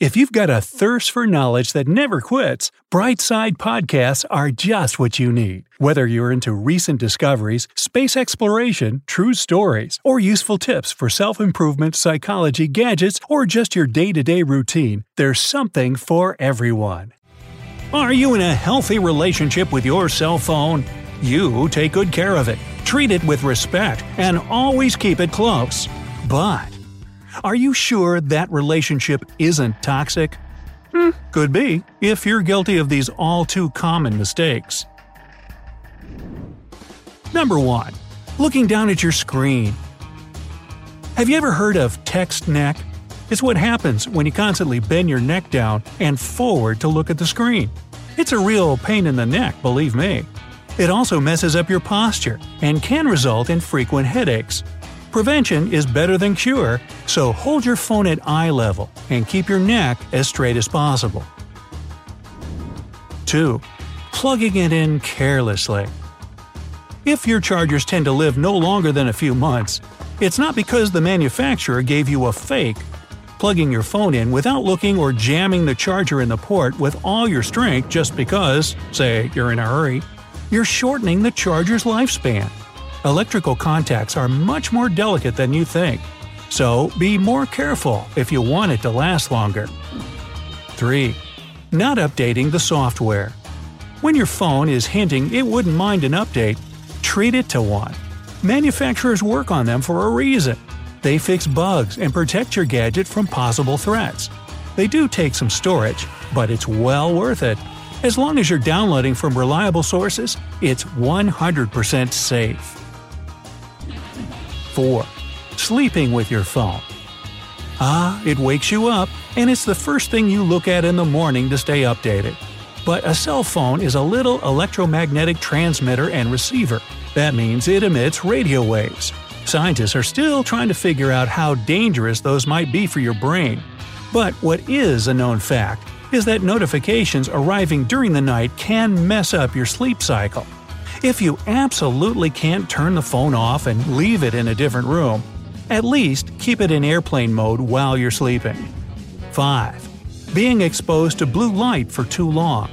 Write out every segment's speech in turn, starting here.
If you've got a thirst for knowledge that never quits, Brightside Podcasts are just what you need. Whether you're into recent discoveries, space exploration, true stories, or useful tips for self improvement, psychology, gadgets, or just your day to day routine, there's something for everyone. Are you in a healthy relationship with your cell phone? You take good care of it, treat it with respect, and always keep it close. But are you sure that relationship isn't toxic? Hmm, could be, if you're guilty of these all too common mistakes. Number 1. Looking down at your screen. Have you ever heard of text neck? It's what happens when you constantly bend your neck down and forward to look at the screen. It's a real pain in the neck, believe me. It also messes up your posture and can result in frequent headaches. Prevention is better than cure, so hold your phone at eye level and keep your neck as straight as possible. 2. Plugging it in carelessly. If your chargers tend to live no longer than a few months, it's not because the manufacturer gave you a fake. Plugging your phone in without looking or jamming the charger in the port with all your strength just because, say, you're in a hurry, you're shortening the charger's lifespan electrical contacts are much more delicate than you think. So be more careful if you want it to last longer. 3. Not updating the software. When your phone is hinting it wouldn't mind an update, treat it to one. Manufacturers work on them for a reason. They fix bugs and protect your gadget from possible threats. They do take some storage, but it's well worth it. As long as you're downloading from reliable sources, it's 100% safe. 4. Sleeping with your phone. Ah, it wakes you up, and it's the first thing you look at in the morning to stay updated. But a cell phone is a little electromagnetic transmitter and receiver. That means it emits radio waves. Scientists are still trying to figure out how dangerous those might be for your brain. But what is a known fact is that notifications arriving during the night can mess up your sleep cycle. If you absolutely can't turn the phone off and leave it in a different room, at least keep it in airplane mode while you're sleeping. 5. Being exposed to blue light for too long.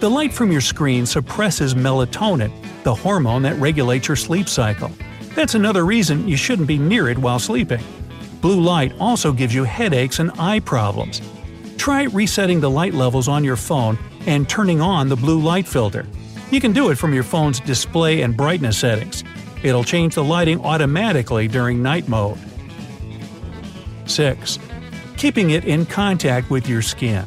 The light from your screen suppresses melatonin, the hormone that regulates your sleep cycle. That's another reason you shouldn't be near it while sleeping. Blue light also gives you headaches and eye problems. Try resetting the light levels on your phone and turning on the blue light filter. You can do it from your phone's display and brightness settings. It'll change the lighting automatically during night mode. 6. Keeping it in contact with your skin.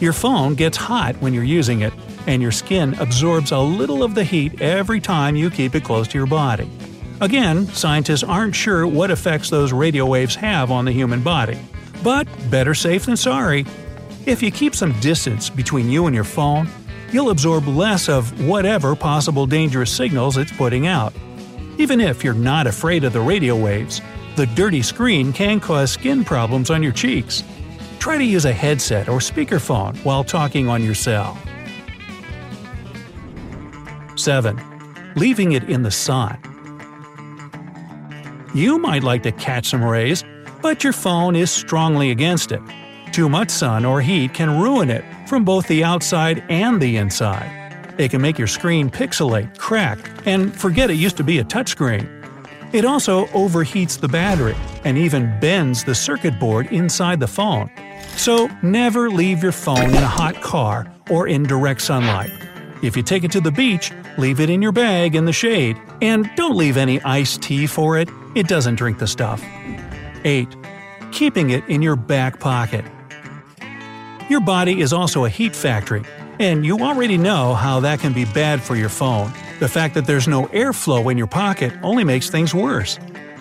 Your phone gets hot when you're using it, and your skin absorbs a little of the heat every time you keep it close to your body. Again, scientists aren't sure what effects those radio waves have on the human body. But better safe than sorry. If you keep some distance between you and your phone, you'll absorb less of whatever possible dangerous signals it's putting out. Even if you're not afraid of the radio waves, the dirty screen can cause skin problems on your cheeks. Try to use a headset or speakerphone while talking on your cell. 7. Leaving it in the sun. You might like to catch some rays, but your phone is strongly against it. Too much sun or heat can ruin it from both the outside and the inside. It can make your screen pixelate, crack, and forget it used to be a touchscreen. It also overheats the battery and even bends the circuit board inside the phone. So never leave your phone in a hot car or in direct sunlight. If you take it to the beach, leave it in your bag in the shade, and don't leave any iced tea for it, it doesn't drink the stuff. 8. Keeping it in your back pocket. Your body is also a heat factory, and you already know how that can be bad for your phone. The fact that there's no airflow in your pocket only makes things worse.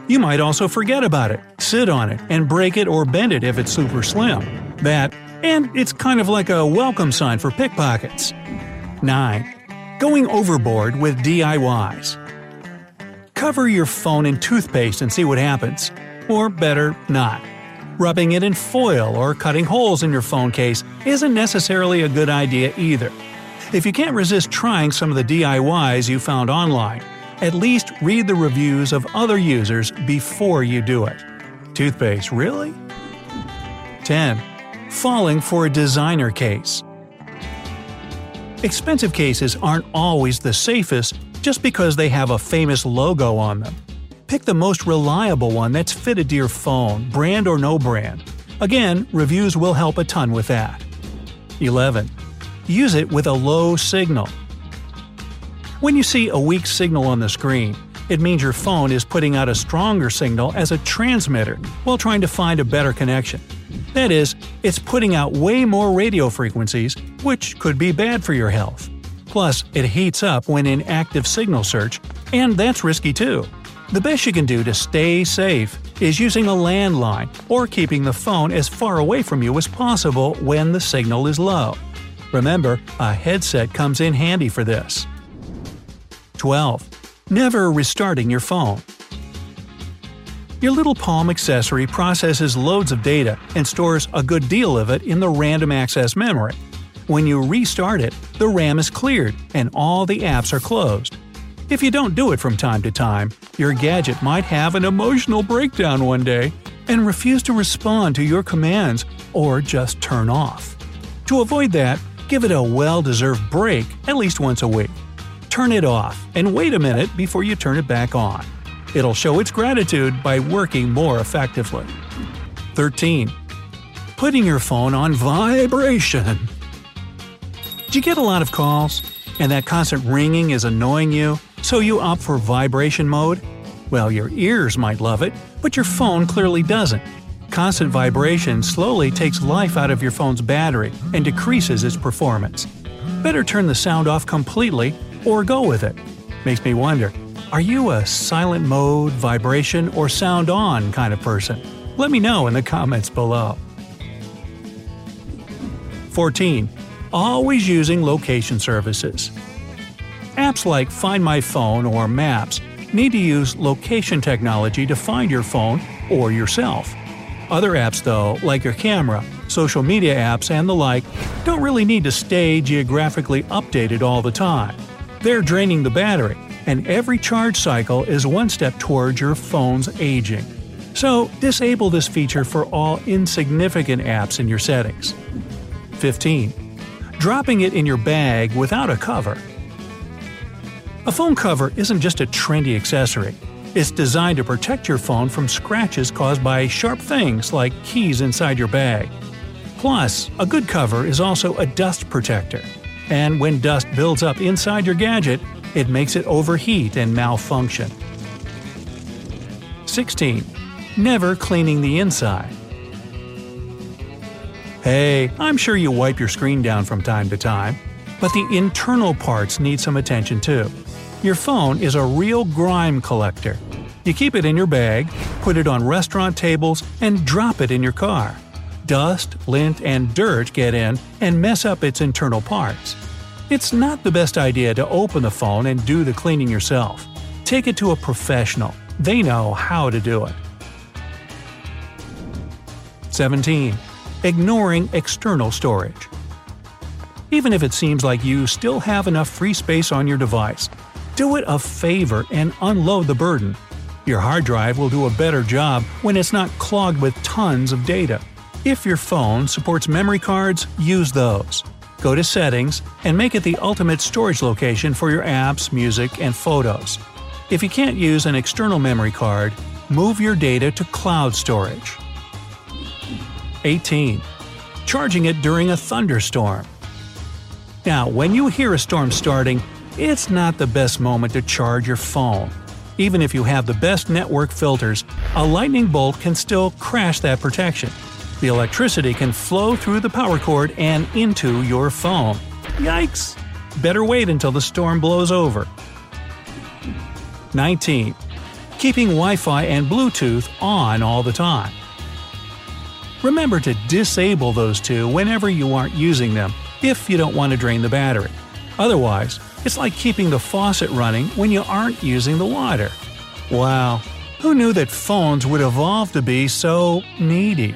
You might also forget about it, sit on it, and break it or bend it if it's super slim. That, and it's kind of like a welcome sign for pickpockets. 9. Going overboard with DIYs. Cover your phone in toothpaste and see what happens. Or better, not. Rubbing it in foil or cutting holes in your phone case isn't necessarily a good idea either. If you can't resist trying some of the DIYs you found online, at least read the reviews of other users before you do it. Toothpaste, really? 10. Falling for a designer case. Expensive cases aren't always the safest just because they have a famous logo on them. Pick the most reliable one that's fitted to your phone, brand or no brand. Again, reviews will help a ton with that. 11. Use it with a low signal. When you see a weak signal on the screen, it means your phone is putting out a stronger signal as a transmitter while trying to find a better connection. That is, it's putting out way more radio frequencies, which could be bad for your health. Plus, it heats up when in active signal search, and that's risky too. The best you can do to stay safe is using a landline or keeping the phone as far away from you as possible when the signal is low. Remember, a headset comes in handy for this. 12. Never restarting your phone. Your little Palm accessory processes loads of data and stores a good deal of it in the random access memory. When you restart it, the RAM is cleared and all the apps are closed. If you don't do it from time to time, your gadget might have an emotional breakdown one day and refuse to respond to your commands or just turn off. To avoid that, give it a well deserved break at least once a week turn it off and wait a minute before you turn it back on. It'll show its gratitude by working more effectively. 13. Putting your phone on vibration. Do you get a lot of calls? And that constant ringing is annoying you, so you opt for vibration mode? Well, your ears might love it, but your phone clearly doesn't. Constant vibration slowly takes life out of your phone's battery and decreases its performance. Better turn the sound off completely or go with it. Makes me wonder are you a silent mode, vibration, or sound on kind of person? Let me know in the comments below. 14. Always using location services. Apps like Find My Phone or Maps need to use location technology to find your phone or yourself. Other apps, though, like your camera, social media apps, and the like, don't really need to stay geographically updated all the time. They're draining the battery, and every charge cycle is one step towards your phone's aging. So, disable this feature for all insignificant apps in your settings. 15. Dropping it in your bag without a cover. A phone cover isn't just a trendy accessory. It's designed to protect your phone from scratches caused by sharp things like keys inside your bag. Plus, a good cover is also a dust protector and when dust builds up inside your gadget, it makes it overheat and malfunction. 16. Never cleaning the inside. Hey, I'm sure you wipe your screen down from time to time, but the internal parts need some attention too. Your phone is a real grime collector. You keep it in your bag, put it on restaurant tables, and drop it in your car dust, lint, and dirt get in and mess up its internal parts. It's not the best idea to open the phone and do the cleaning yourself. Take it to a professional. They know how to do it. 17. Ignoring external storage. Even if it seems like you still have enough free space on your device, do it a favor and unload the burden. Your hard drive will do a better job when it's not clogged with tons of data. If your phone supports memory cards, use those. Go to Settings and make it the ultimate storage location for your apps, music, and photos. If you can't use an external memory card, Move your data to cloud storage. 18. Charging it during a thunderstorm. Now, when you hear a storm starting, it's not the best moment to charge your phone. Even if you have the best network filters, a lightning bolt can still crash that protection. The electricity can flow through the power cord and into your phone. Yikes! Better wait until the storm blows over. 19. Keeping Wi Fi and Bluetooth on all the time. Remember to disable those two whenever you aren't using them if you don't want to drain the battery. Otherwise, it's like keeping the faucet running when you aren't using the water. Wow, who knew that phones would evolve to be so needy?